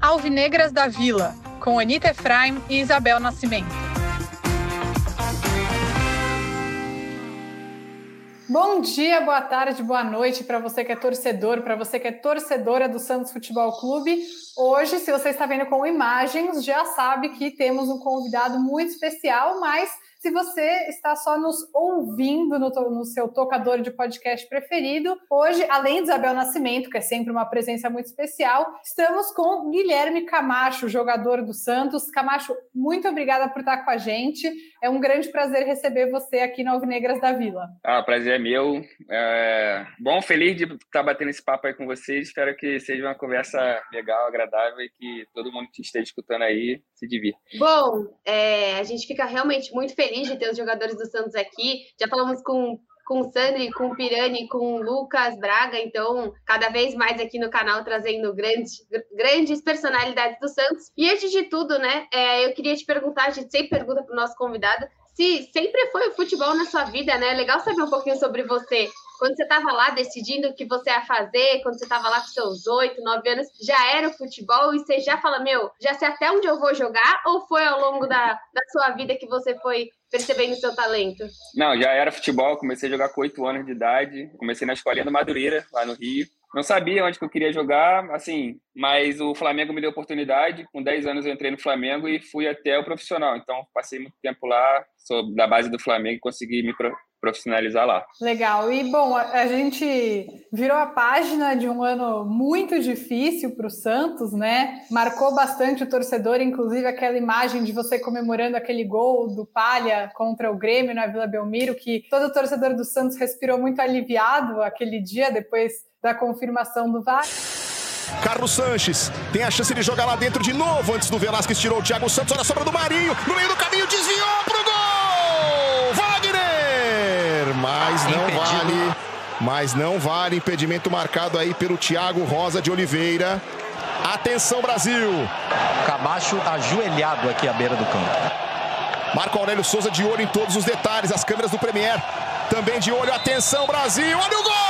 Alvinegras da Vila, com Anita Efraim e Isabel Nascimento. Bom dia, boa tarde, boa noite para você que é torcedor, para você que é torcedora do Santos Futebol Clube. Hoje, se você está vendo com imagens, já sabe que temos um convidado muito especial, mas se você está só nos ouvindo no, no, seu tocador de podcast preferido, hoje, além de Isabel Nascimento, que é sempre uma presença muito especial, estamos com Guilherme Camacho, jogador do Santos. Camacho, muito obrigada por estar com a gente. É um grande prazer receber você aqui no Alvinegras da Vila. Ah, prazer é meu. É... Bom, feliz de estar batendo esse papo aí com vocês. Espero que seja uma conversa legal, agradável e que todo mundo que esteja escutando aí se divirta. Bom, é... a gente fica realmente muito feliz feliz de ter os jogadores do Santos aqui. Já falamos com com o Sandri, com o Pirani, com o Lucas Braga, então cada vez mais aqui no canal trazendo grandes, grandes personalidades do Santos. E antes de tudo, né, é, eu queria te perguntar, a gente sempre pergunta para o nosso convidado, se sempre foi o futebol na sua vida, né? Legal saber um pouquinho sobre você. Quando você estava lá decidindo o que você ia fazer, quando você estava lá com seus oito, nove anos, já era o futebol e você já fala, meu, já sei até onde eu vou jogar? Ou foi ao longo da, da sua vida que você foi percebendo seu talento? Não, já era futebol. Comecei a jogar com oito anos de idade. Comecei na escolinha do Madureira, lá no Rio. Não sabia onde que eu queria jogar, assim, mas o Flamengo me deu oportunidade. Com 10 anos eu entrei no Flamengo e fui até o profissional. Então, passei muito tempo lá, sou da base do Flamengo e consegui me profissionalizar lá. Legal. E bom, a gente virou a página de um ano muito difícil para o Santos, né? Marcou bastante o torcedor, inclusive aquela imagem de você comemorando aquele gol do Palha contra o Grêmio na Vila Belmiro, que todo torcedor do Santos respirou muito aliviado aquele dia depois da confirmação do VAR. Carlos Sanches tem a chance de jogar lá dentro de novo antes do Velasquez tirou o Thiago Santos. Olha a sobra do Marinho, no meio do caminho desviou Mas não Impedido. vale. Mas não vale impedimento marcado aí pelo Thiago Rosa de Oliveira. Atenção Brasil! Camacho ajoelhado aqui à beira do campo. Marco Aurélio Souza de olho em todos os detalhes. As câmeras do Premier também de olho. Atenção Brasil! Olha o gol!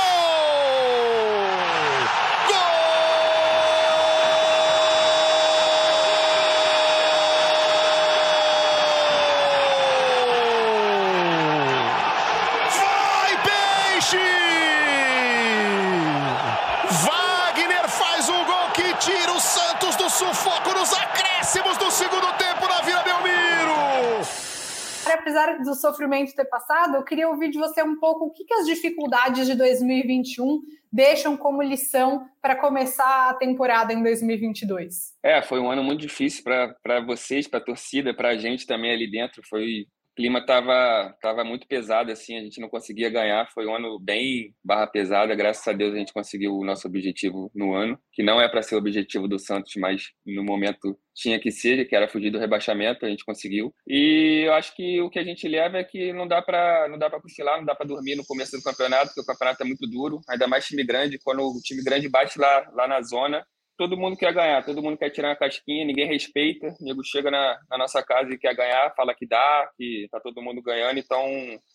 Do sofrimento ter passado, eu queria ouvir de você um pouco o que, que as dificuldades de 2021 deixam como lição para começar a temporada em 2022. É, foi um ano muito difícil para vocês, para a torcida, para a gente também ali dentro. Foi clima estava tava muito pesado, assim, a gente não conseguia ganhar. Foi um ano bem barra pesada. Graças a Deus a gente conseguiu o nosso objetivo no ano, que não é para ser o objetivo do Santos, mas no momento tinha que ser, que era fugir do rebaixamento, a gente conseguiu. E eu acho que o que a gente leva é que não dá para não dá para cochilar, não dá para dormir no começo do campeonato, porque o campeonato é muito duro, ainda mais time grande, quando o time grande bate lá lá na zona, todo mundo quer ganhar, todo mundo quer tirar uma casquinha, ninguém respeita. O nego chega na, na, nossa casa e quer ganhar, fala que dá, que tá todo mundo ganhando, então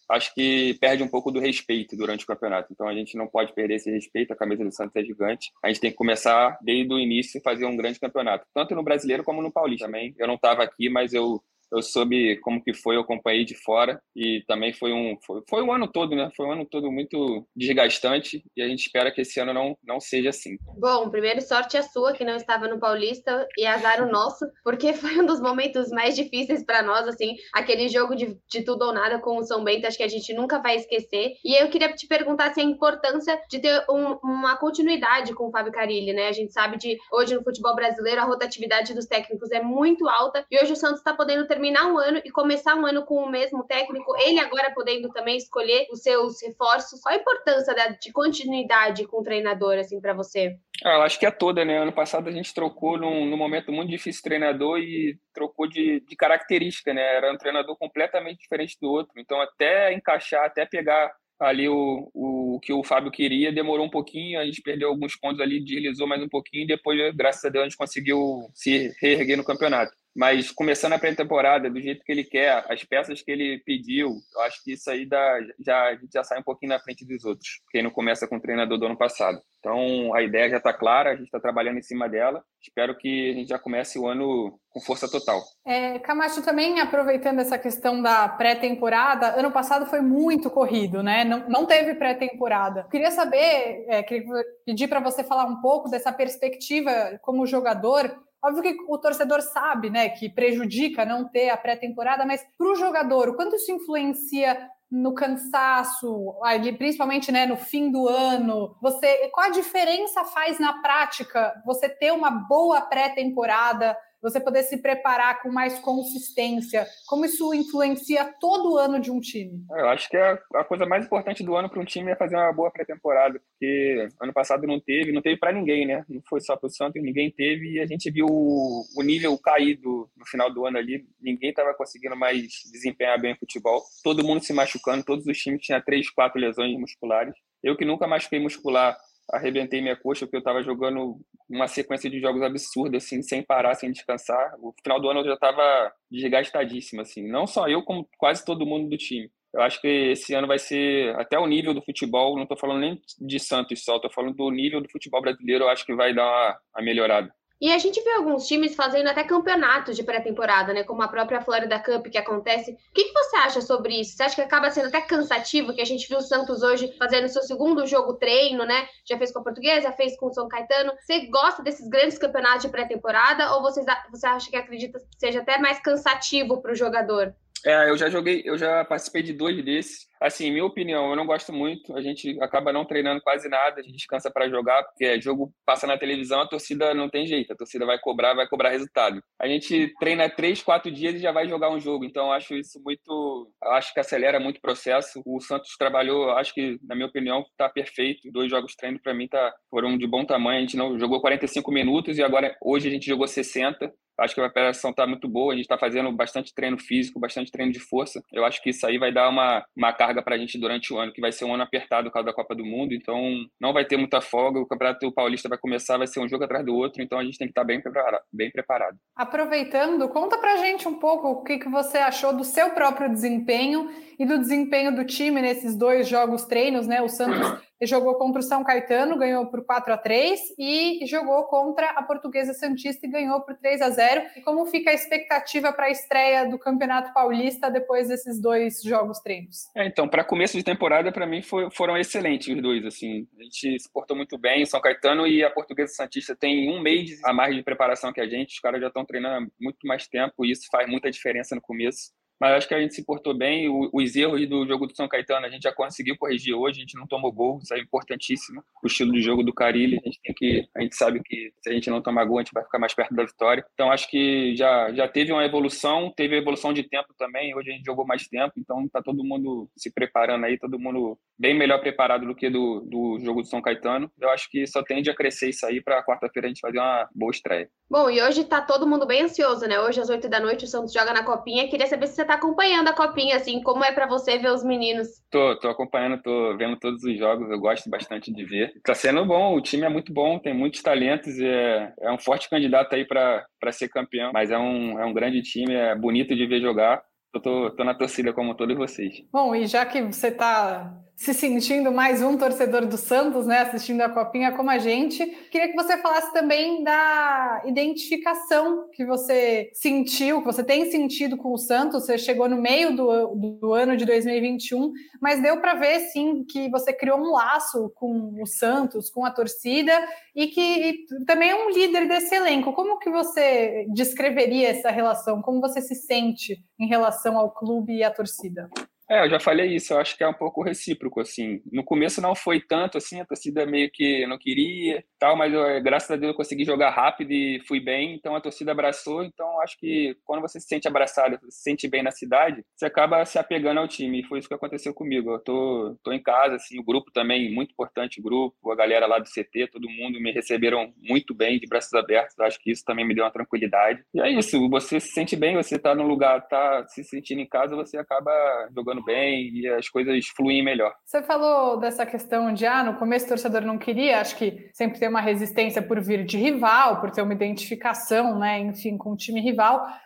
acho que perde um pouco do respeito durante o campeonato. Então a gente não pode perder esse respeito, a camisa do Santos é gigante. A gente tem que começar desde o início e fazer um grande campeonato, tanto no brasileiro como no paulista também. Eu não estava aqui, mas eu eu soube como que foi, eu acompanhei de fora e também foi um foi, foi um ano todo, né? Foi um ano todo muito desgastante e a gente espera que esse ano não não seja assim. Bom, primeiro sorte a sua que não estava no Paulista e azar o nosso, porque foi um dos momentos mais difíceis para nós assim, aquele jogo de, de tudo ou nada com o São Bento, acho que a gente nunca vai esquecer. E eu queria te perguntar se a importância de ter um, uma continuidade com o Fábio Carilli, né? A gente sabe de hoje no futebol brasileiro a rotatividade dos técnicos é muito alta e hoje o Santos está podendo ter terminar um ano e começar um ano com o mesmo técnico, ele agora podendo também escolher os seus reforços. Qual a importância da, de continuidade com o treinador, assim, para você? Ah, eu acho que é toda, né? Ano passado a gente trocou num, num momento muito difícil treinador e trocou de, de característica, né? Era um treinador completamente diferente do outro. Então, até encaixar, até pegar ali o, o que o Fábio queria, demorou um pouquinho, a gente perdeu alguns pontos ali, deslizou mais um pouquinho, e depois, graças a Deus, a gente conseguiu se reerguer no campeonato. Mas começando a pré-temporada do jeito que ele quer, as peças que ele pediu, eu acho que isso aí dá, já, a gente já sai um pouquinho na frente dos outros, quem não começa com o treinador do ano passado. Então a ideia já está clara, a gente está trabalhando em cima dela. Espero que a gente já comece o ano com força total. É, Camacho, também aproveitando essa questão da pré-temporada, ano passado foi muito corrido, né? Não, não teve pré-temporada. Queria saber, é, queria pedir para você falar um pouco dessa perspectiva como jogador Óbvio que o torcedor sabe, né, que prejudica não ter a pré-temporada, mas para o jogador, o quanto isso influencia no cansaço, principalmente né, no fim do ano? Você, qual a diferença faz na prática você ter uma boa pré-temporada você poder se preparar com mais consistência? Como isso influencia todo o ano de um time? Eu acho que a, a coisa mais importante do ano para um time é fazer uma boa pré-temporada, porque ano passado não teve, não teve para ninguém, né? Não foi só para o Santos, ninguém teve e a gente viu o, o nível cair do, no final do ano ali. Ninguém estava conseguindo mais desempenhar bem o futebol. Todo mundo se machucando, todos os times tinham três, quatro lesões musculares. Eu que nunca machuquei muscular, arrebentei minha coxa porque eu estava jogando uma sequência de jogos absurda, assim, sem parar, sem descansar. O final do ano eu já estava desgastadíssimo, assim. Não só eu, como quase todo mundo do time. Eu acho que esse ano vai ser até o nível do futebol. Não estou falando nem de Santos só, estou falando do nível do futebol brasileiro. Eu acho que vai dar uma, uma melhorada. E a gente vê alguns times fazendo até campeonatos de pré-temporada, né? Como a própria Florida Cup que acontece. O que, que, você acha sobre isso? Você acha que acaba sendo até cansativo? Que a gente viu o Santos hoje fazendo seu segundo jogo treino, né? Já fez com a Portuguesa, fez com o São Caetano. Você gosta desses grandes campeonatos de pré-temporada ou você, você acha que acredita que seja até mais cansativo para o jogador? É, eu já joguei, eu já participei de dois desses. Assim, minha opinião, eu não gosto muito. A gente acaba não treinando quase nada, a gente descansa para jogar, porque é jogo passa na televisão, a torcida não tem jeito, a torcida vai cobrar, vai cobrar resultado. A gente treina três, quatro dias e já vai jogar um jogo, então acho isso muito, acho que acelera muito o processo. O Santos trabalhou, acho que, na minha opinião, está perfeito. Dois jogos treino para mim tá, foram de bom tamanho. A gente não jogou 45 minutos e agora hoje a gente jogou 60. Acho que a preparação está muito boa, a gente está fazendo bastante treino físico, bastante treino de força. Eu acho que isso aí vai dar uma, uma carga para a gente durante o ano, que vai ser um ano apertado por causa da Copa do Mundo, então não vai ter muita folga. O Campeonato Paulista vai começar, vai ser um jogo atrás do outro, então a gente tem que estar tá bem preparado. Aproveitando, conta para gente um pouco o que, que você achou do seu próprio desempenho e do desempenho do time nesses dois jogos treinos, né? O Santos jogou contra o São Caetano, ganhou por 4 a 3 e jogou contra a Portuguesa Santista e ganhou por 3 a 0. E como fica a expectativa para a estreia do Campeonato Paulista depois desses dois jogos treinos? É, então, para começo de temporada, para mim foi, foram excelentes os dois. Assim, a gente se portou muito bem. São Caetano e a Portuguesa Santista têm um mês a mais de preparação que a gente. Os caras já estão treinando há muito mais tempo e isso faz muita diferença no começo mas acho que a gente se portou bem. O, os erros do jogo do São Caetano a gente já conseguiu corrigir hoje, a gente não tomou gol, isso é importantíssimo. O estilo de jogo do Carilli, a gente tem que, a gente sabe que se a gente não tomar gol, a gente vai ficar mais perto da vitória. Então acho que já, já teve uma evolução, teve evolução de tempo também. Hoje a gente jogou mais tempo, então tá todo mundo se preparando aí, todo mundo bem melhor preparado do que do, do jogo do São Caetano. Eu acho que só tende a crescer isso aí para quarta-feira a gente fazer uma boa estreia. Bom, e hoje tá todo mundo bem ansioso, né? Hoje às oito da noite o Santos joga na Copinha. Queria saber se você tá acompanhando a Copinha, assim, como é para você ver os meninos? Tô, tô acompanhando, tô vendo todos os jogos, eu gosto bastante de ver. Tá sendo bom, o time é muito bom, tem muitos talentos, é, é um forte candidato aí para ser campeão, mas é um, é um grande time, é bonito de ver jogar. Eu tô, tô na torcida como todos vocês. Bom, e já que você tá se sentindo mais um torcedor do Santos, né, assistindo a Copinha como a gente. Queria que você falasse também da identificação que você sentiu, que você tem sentido com o Santos. Você chegou no meio do, do ano de 2021, mas deu para ver, sim, que você criou um laço com o Santos, com a torcida, e que e também é um líder desse elenco. Como que você descreveria essa relação? Como você se sente em relação ao clube e à torcida? É, eu já falei isso, eu acho que é um pouco recíproco, assim. No começo não foi tanto, assim, a torcida meio que não queria, tal, mas eu, eh, graças a Deus eu consegui jogar rápido e fui bem, então a torcida abraçou, então acho que quando você se sente abraçado, se sente bem na cidade, você acaba se apegando ao time, e foi isso que aconteceu comigo. Eu tô, tô em casa, assim, o grupo também, muito importante o grupo, a galera lá do CT, todo mundo me receberam muito bem, de braços abertos, acho que isso também me deu uma tranquilidade. E é isso, você se sente bem, você tá no lugar, tá se sentindo em casa, você acaba jogando bem e as coisas fluem melhor. Você falou dessa questão de, ah, no começo o torcedor não queria, acho que sempre tem uma resistência por vir de rival, por ter uma identificação, né, enfim, com o time rival.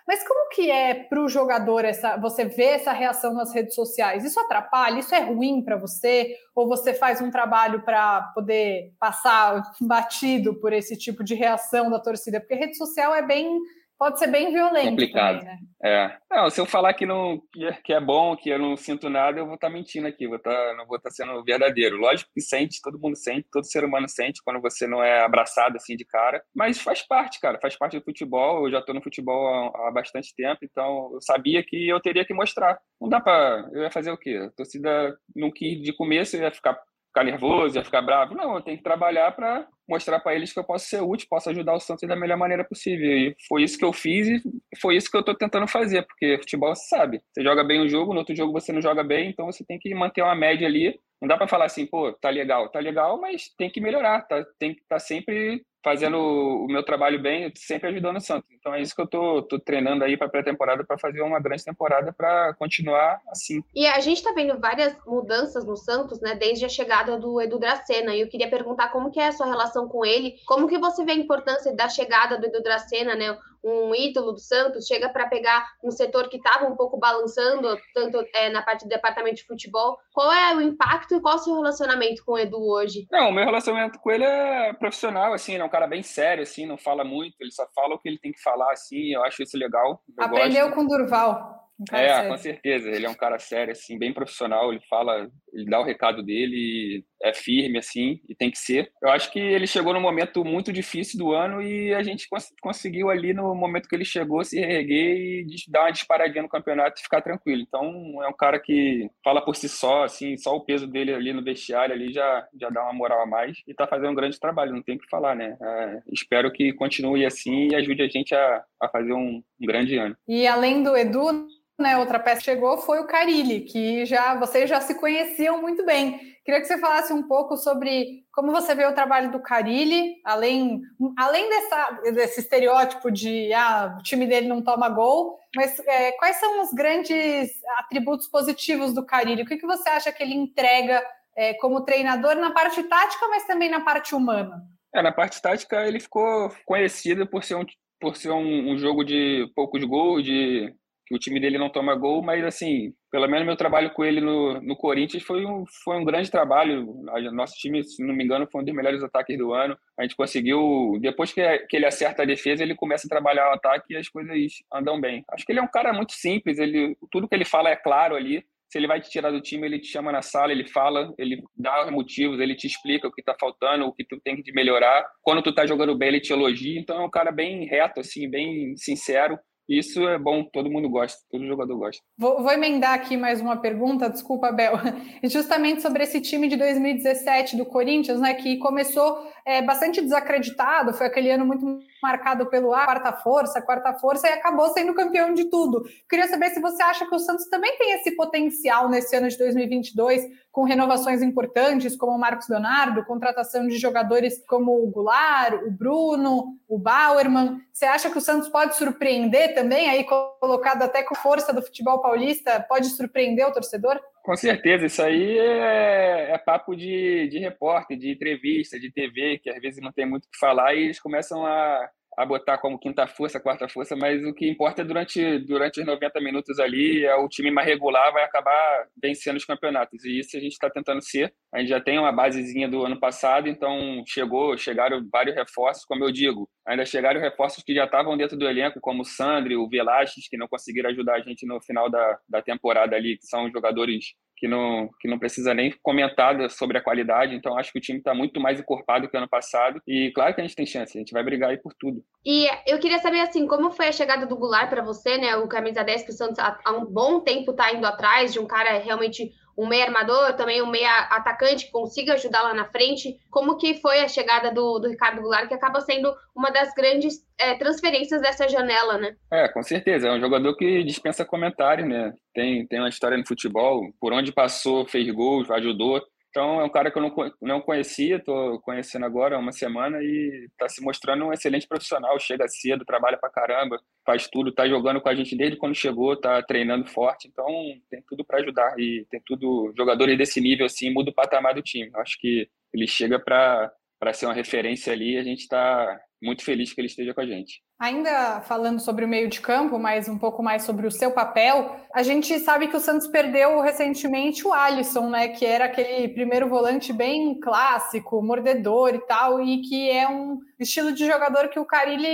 Mas como que é para o jogador essa, você vê essa reação nas redes sociais? Isso atrapalha? Isso é ruim para você? Ou você faz um trabalho para poder passar batido por esse tipo de reação da torcida? Porque rede social é bem pode ser bem violento. Complicado. Também, né? É. Não, se eu falar que, não, que é, é, bom, que eu não sinto nada, eu vou estar tá mentindo aqui, vou tá, não vou estar tá sendo verdadeiro. Lógico que sente, todo mundo sente, todo ser humano sente quando você não é abraçado assim de cara, mas faz parte, cara, faz parte do futebol. Eu já estou no futebol há, há, bastante tempo, então eu sabia que eu teria que mostrar. Não dá para. Eu ia fazer o quê? A torcida não quis de começo, eu ia ficar ficar nervoso, ia ficar bravo. Não, eu tenho que trabalhar para mostrar para eles que eu posso ser útil, posso ajudar o Santos da melhor maneira possível. E foi isso que eu fiz e foi isso que eu estou tentando fazer, porque futebol você sabe. Você joga bem um jogo, no outro jogo você não joga bem, então você tem que manter uma média ali. Não dá para falar assim, pô, tá legal, tá legal, mas tem que melhorar, tá? Tem que tá sempre fazendo o meu trabalho bem, sempre ajudando o Santos. Então é isso que eu tô, tô treinando aí para pré-temporada para fazer uma grande temporada para continuar assim. E a gente está vendo várias mudanças no Santos, né, desde a chegada do Edu Dracena. E eu queria perguntar como que é a sua relação com ele, como que você vê a importância da chegada do Edu Dracena, né? Um ídolo do Santos, chega para pegar um setor que estava um pouco balançando, tanto é, na parte do departamento de futebol. Qual é o impacto e qual é o seu relacionamento com o Edu hoje? Não, o meu relacionamento com ele é profissional, assim, é um cara bem sério, assim, não fala muito, ele só fala o que ele tem que falar, assim, eu acho isso legal. Aprendeu gosto. com o Durval. Um é, sério. com certeza. Ele é um cara sério, assim, bem profissional. Ele fala, ele dá o recado dele, é firme, assim, e tem que ser. Eu acho que ele chegou num momento muito difícil do ano e a gente cons conseguiu ali, no momento que ele chegou, se reerguer e dar uma disparadinha no campeonato e ficar tranquilo. Então, é um cara que fala por si só, assim, só o peso dele ali no vestiário ali já, já dá uma moral a mais e tá fazendo um grande trabalho, não tem o que falar, né? É, espero que continue assim e ajude a gente a, a fazer um, um grande ano. E além do Edu, né, outra peça que chegou foi o Carilli, que já vocês já se conheciam muito bem. Queria que você falasse um pouco sobre como você vê o trabalho do Carilli, além, além dessa, desse estereótipo de ah, o time dele não toma gol, mas é, quais são os grandes atributos positivos do Carilli? O que, que você acha que ele entrega é, como treinador na parte tática, mas também na parte humana? É, na parte tática ele ficou conhecido por ser um, por ser um, um jogo de poucos gols, de que o time dele não toma gol, mas assim, pelo menos meu trabalho com ele no, no Corinthians foi um, foi um grande trabalho. Nosso time, se não me engano, foi um dos melhores ataques do ano. A gente conseguiu, depois que, que ele acerta a defesa, ele começa a trabalhar o ataque e as coisas andam bem. Acho que ele é um cara muito simples, ele, tudo que ele fala é claro ali. Se ele vai te tirar do time, ele te chama na sala, ele fala, ele dá os motivos, ele te explica o que tá faltando, o que tu tem que melhorar. Quando tu tá jogando bem, ele te elogia. Então é um cara bem reto, assim, bem sincero. Isso é bom, todo mundo gosta, todo jogador gosta. Vou, vou emendar aqui mais uma pergunta, desculpa, Bel. Justamente sobre esse time de 2017 do Corinthians, né, que começou é, bastante desacreditado, foi aquele ano muito marcado pelo a quarta força, quarta força, e acabou sendo campeão de tudo. Queria saber se você acha que o Santos também tem esse potencial nesse ano de 2022, com renovações importantes, como o Marcos Leonardo, contratação de jogadores como o Goulart, o Bruno, o Bauerman. Você acha que o Santos pode surpreender também, aí colocado até com força do futebol paulista, pode surpreender o torcedor? Com certeza, isso aí é, é papo de, de repórter, de entrevista, de TV, que às vezes não tem muito o que falar e eles começam a, a botar como quinta força, quarta força, mas o que importa é durante, durante os 90 minutos ali, é o time mais regular vai acabar vencendo os campeonatos. E isso a gente está tentando ser. A gente já tem uma basezinha do ano passado, então chegou, chegaram vários reforços, como eu digo. Ainda chegaram reforços que já estavam dentro do elenco, como o Sandri, o Velasquez, que não conseguiram ajudar a gente no final da, da temporada ali, que são jogadores que não, que não precisa nem comentar sobre a qualidade. Então, acho que o time está muito mais encorpado que ano passado. E claro que a gente tem chance, a gente vai brigar aí por tudo. E eu queria saber, assim, como foi a chegada do Goulart para você, né? O camisa 10 que o Santos há um bom tempo está indo atrás de um cara realmente um meia armador, também um meia atacante que consiga ajudar lá na frente. Como que foi a chegada do, do Ricardo Goulart, que acaba sendo uma das grandes é, transferências dessa janela, né? É, com certeza. É um jogador que dispensa comentário, né? Tem, tem uma história no futebol, por onde passou, fez gols, ajudou. Então é um cara que eu não, não conhecia, estou conhecendo agora há uma semana e está se mostrando um excelente profissional. Chega cedo, trabalha pra caramba, faz tudo, está jogando com a gente desde quando chegou, está treinando forte. Então tem tudo para ajudar e tem tudo. Jogadores desse nível assim muda o patamar do time. Eu acho que ele chega para ser uma referência ali. A gente está muito feliz que ele esteja com a gente. Ainda falando sobre o meio de campo, mas um pouco mais sobre o seu papel, a gente sabe que o Santos perdeu recentemente o Alisson, né? Que era aquele primeiro volante bem clássico, mordedor e tal, e que é um estilo de jogador que o Carilli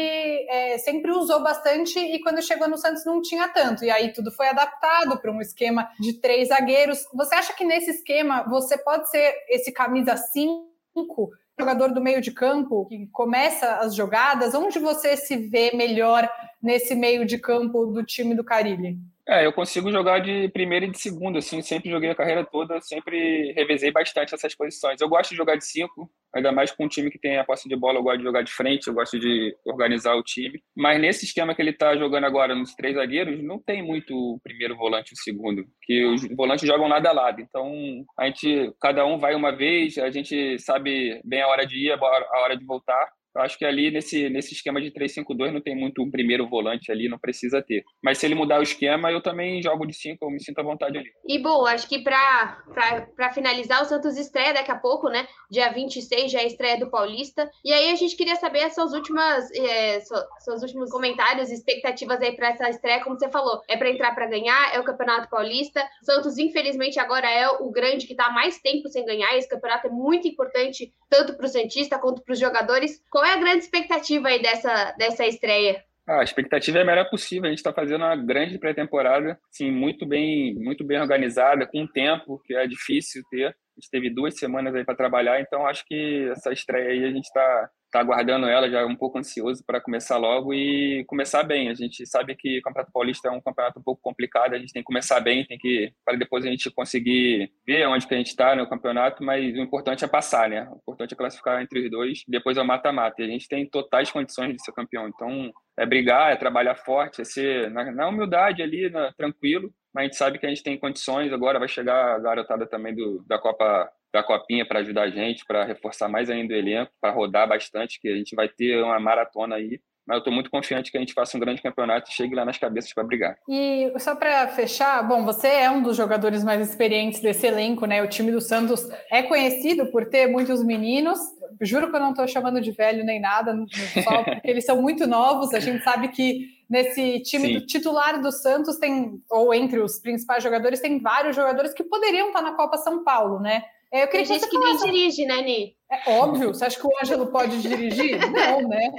é, sempre usou bastante e quando chegou no Santos não tinha tanto. E aí tudo foi adaptado para um esquema de três zagueiros. Você acha que nesse esquema você pode ser esse camisa 5? Jogador do meio de campo que começa as jogadas? Onde você se vê melhor nesse meio de campo do time do Carilli? É, eu consigo jogar de primeira e de segunda, assim, sempre joguei a carreira toda, sempre revezei bastante essas posições. Eu gosto de jogar de cinco, ainda mais com um time que tem a posse de bola, eu gosto de jogar de frente, eu gosto de organizar o time. Mas nesse esquema que ele está jogando agora, nos três zagueiros, não tem muito o primeiro volante e o segundo, que os volantes jogam lado a lado. Então, a gente, cada um vai uma vez, a gente sabe bem a hora de ir, a hora de voltar. Eu acho que ali nesse, nesse esquema de 3-5-2 não tem muito um primeiro volante ali, não precisa ter. Mas se ele mudar o esquema, eu também jogo de 5, eu me sinto à vontade ali. E bom, acho que para finalizar, o Santos estreia daqui a pouco, né? Dia 26 já é a estreia do Paulista. E aí a gente queria saber as suas últimas, é, seus últimos comentários, expectativas aí para essa estreia, como você falou. É para entrar para ganhar, é o Campeonato Paulista. Santos, infelizmente, agora é o grande que está mais tempo sem ganhar. Esse campeonato é muito importante, tanto para o Santista quanto para os jogadores. Qual é a grande expectativa aí dessa, dessa estreia? Ah, a expectativa é a melhor possível. A gente está fazendo uma grande pré-temporada, sim, muito bem, muito bem organizada, com tempo que é difícil ter. A gente teve duas semanas aí para trabalhar, então acho que essa estreia aí a gente está tá aguardando ela, já um pouco ansioso para começar logo e começar bem. A gente sabe que o Campeonato Paulista é um campeonato um pouco complicado, a gente tem que começar bem, tem que para depois a gente conseguir ver onde que a gente está no campeonato, mas o importante é passar, né? O importante é classificar entre os dois, depois é o mata-mata. E a gente tem totais condições de ser campeão. Então, é brigar, é trabalhar forte, é ser na, na humildade ali, na, tranquilo, mas a gente sabe que a gente tem condições. Agora vai chegar a garotada também do, da Copa da Copinha para ajudar a gente, para reforçar mais ainda o elenco, para rodar bastante, que a gente vai ter uma maratona aí. Mas eu estou muito confiante que a gente faça um grande campeonato e chegue lá nas cabeças para brigar. E só para fechar, bom, você é um dos jogadores mais experientes desse elenco, né? O time do Santos é conhecido por ter muitos meninos. Juro que eu não estou chamando de velho nem nada, só porque eles são muito novos. A gente sabe que nesse time do titular do Santos tem, ou entre os principais jogadores, tem vários jogadores que poderiam estar na Copa São Paulo, né? É, eu queria Tem gente que nem dirige, né, Ni? É óbvio. Você acha que o Ângelo pode dirigir? Não, né?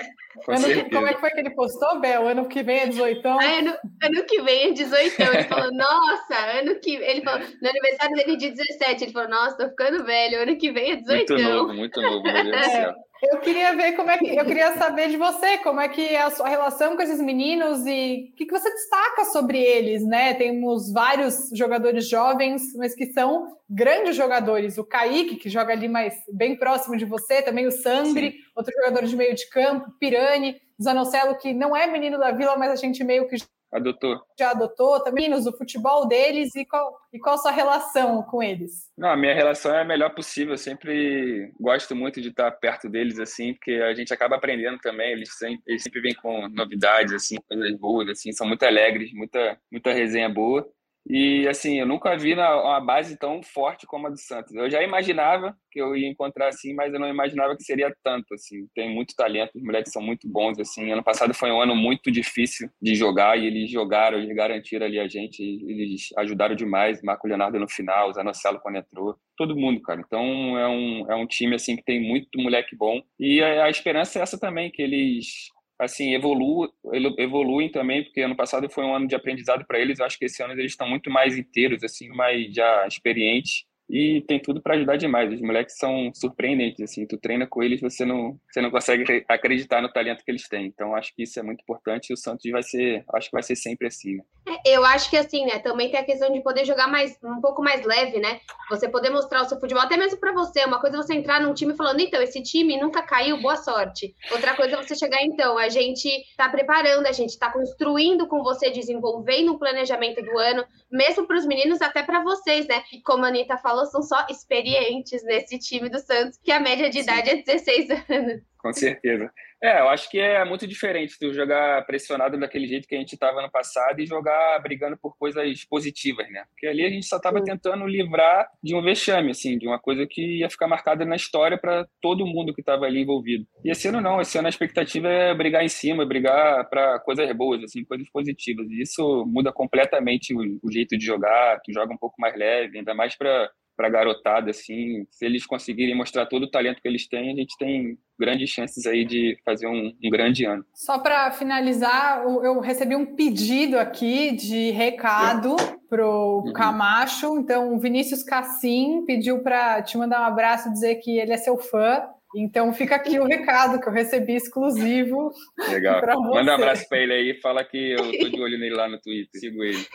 Ano, como é que foi que ele postou, Bel? Ano que vem é 18? Ah, ano, ano que vem é 18. Ele falou, nossa, ano que Ele falou, no aniversário dele de 17, ele falou, nossa, tô ficando velho, ano que vem é 18. Muito novo, muito novo, meu Deus do céu. Eu queria ver como é que eu queria saber de você como é que é a sua relação com esses meninos e o que, que você destaca sobre eles, né? Temos vários jogadores jovens, mas que são grandes jogadores. O Kaique, que joga ali mais bem próximo de você, também o Sandri, Sim. outro jogador de meio de campo, Pirani, Zanocelo, que não é menino da vila, mas a gente meio que Adotou. Já adotou também o futebol deles e qual, e qual sua relação com eles? Não, a minha relação é a melhor possível. Eu sempre gosto muito de estar perto deles, assim, porque a gente acaba aprendendo também. Eles sempre, eles sempre vêm com novidades, assim, coisas boas, assim, são muito alegres, muita, muita resenha boa. E assim, eu nunca vi uma base tão forte como a do Santos. Eu já imaginava que eu ia encontrar assim, mas eu não imaginava que seria tanto assim. Tem muito talento, os moleques são muito bons assim. Ano passado foi um ano muito difícil de jogar e eles jogaram, eles garantiram ali a gente, eles ajudaram demais. Marco Leonardo no final, Zanocelo quando entrou, todo mundo, cara. Então é um, é um time assim que tem muito moleque bom e a, a esperança é essa também que eles assim, evolu evoluem também, porque ano passado foi um ano de aprendizado para eles. Eu acho que esse ano eles estão muito mais inteiros, assim, mais já experientes e tem tudo para ajudar demais. Os moleques são surpreendentes, assim, tu treina com eles, você não, você não consegue acreditar no talento que eles têm. Então acho que isso é muito importante e o Santos vai ser, acho que vai ser sempre assim. Né? Eu acho que assim, né? Também tem a questão de poder jogar mais um pouco mais leve, né? Você poder mostrar o seu futebol, até mesmo para você. Uma coisa é você entrar num time falando, então, esse time nunca caiu, boa sorte. Outra coisa é você chegar, então, a gente tá preparando, a gente tá construindo com você, desenvolvendo um planejamento do ano, mesmo para os meninos, até para vocês, né? E como a Anitta falou, são só experientes nesse time do Santos, que a média de idade Sim. é 16 anos. Com certeza. É, eu acho que é muito diferente tu jogar pressionado daquele jeito que a gente estava no passado e jogar brigando por coisas positivas, né? Porque ali a gente só estava tentando livrar de um vexame, assim, de uma coisa que ia ficar marcada na história para todo mundo que estava ali envolvido. E esse ano não, esse ano a expectativa é brigar em cima, brigar para coisas boas, assim, coisas positivas. E isso muda completamente o, o jeito de jogar, tu joga um pouco mais leve, ainda mais para para a garotada, assim, se eles conseguirem mostrar todo o talento que eles têm, a gente tem grandes chances aí de fazer um, um grande ano. Só para finalizar, eu recebi um pedido aqui de recado para o uhum. Camacho, então o Vinícius Cassim pediu para te mandar um abraço, dizer que ele é seu fã, então fica aqui o recado que eu recebi exclusivo. Legal. Manda um abraço para ele aí, fala que eu tô de olho nele lá no Twitter, sigo ele.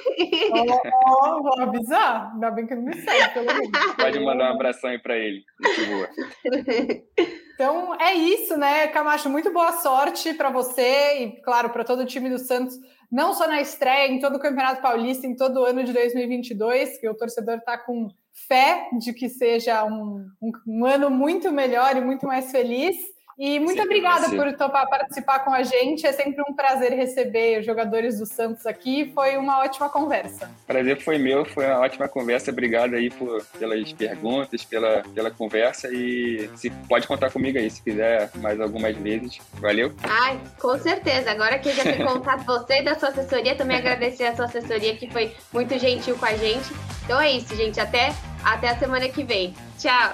Ó, oh, vou avisar. Ainda bem que não me segue, pelo menos. Pode mandar um abração aí para ele. Muito boa. Então é isso, né, Camacho? Muito boa sorte para você e, claro, para todo o time do Santos, não só na estreia, em todo o Campeonato Paulista, em todo o ano de 2022, que o torcedor está com fé de que seja um, um, um ano muito melhor e muito mais feliz. E muito Sim, obrigada por topar participar com a gente. É sempre um prazer receber os jogadores do Santos aqui. Foi uma ótima conversa. Prazer foi meu, foi uma ótima conversa. Obrigado aí por, pelas perguntas, pela, pela conversa. E se pode contar comigo aí, se quiser mais algumas vezes. Valeu? Ai, com certeza. Agora que eu já tenho contato você e da sua assessoria, também agradecer a sua assessoria que foi muito gentil com a gente. Então é isso, gente. Até, até a semana que vem. Tchau!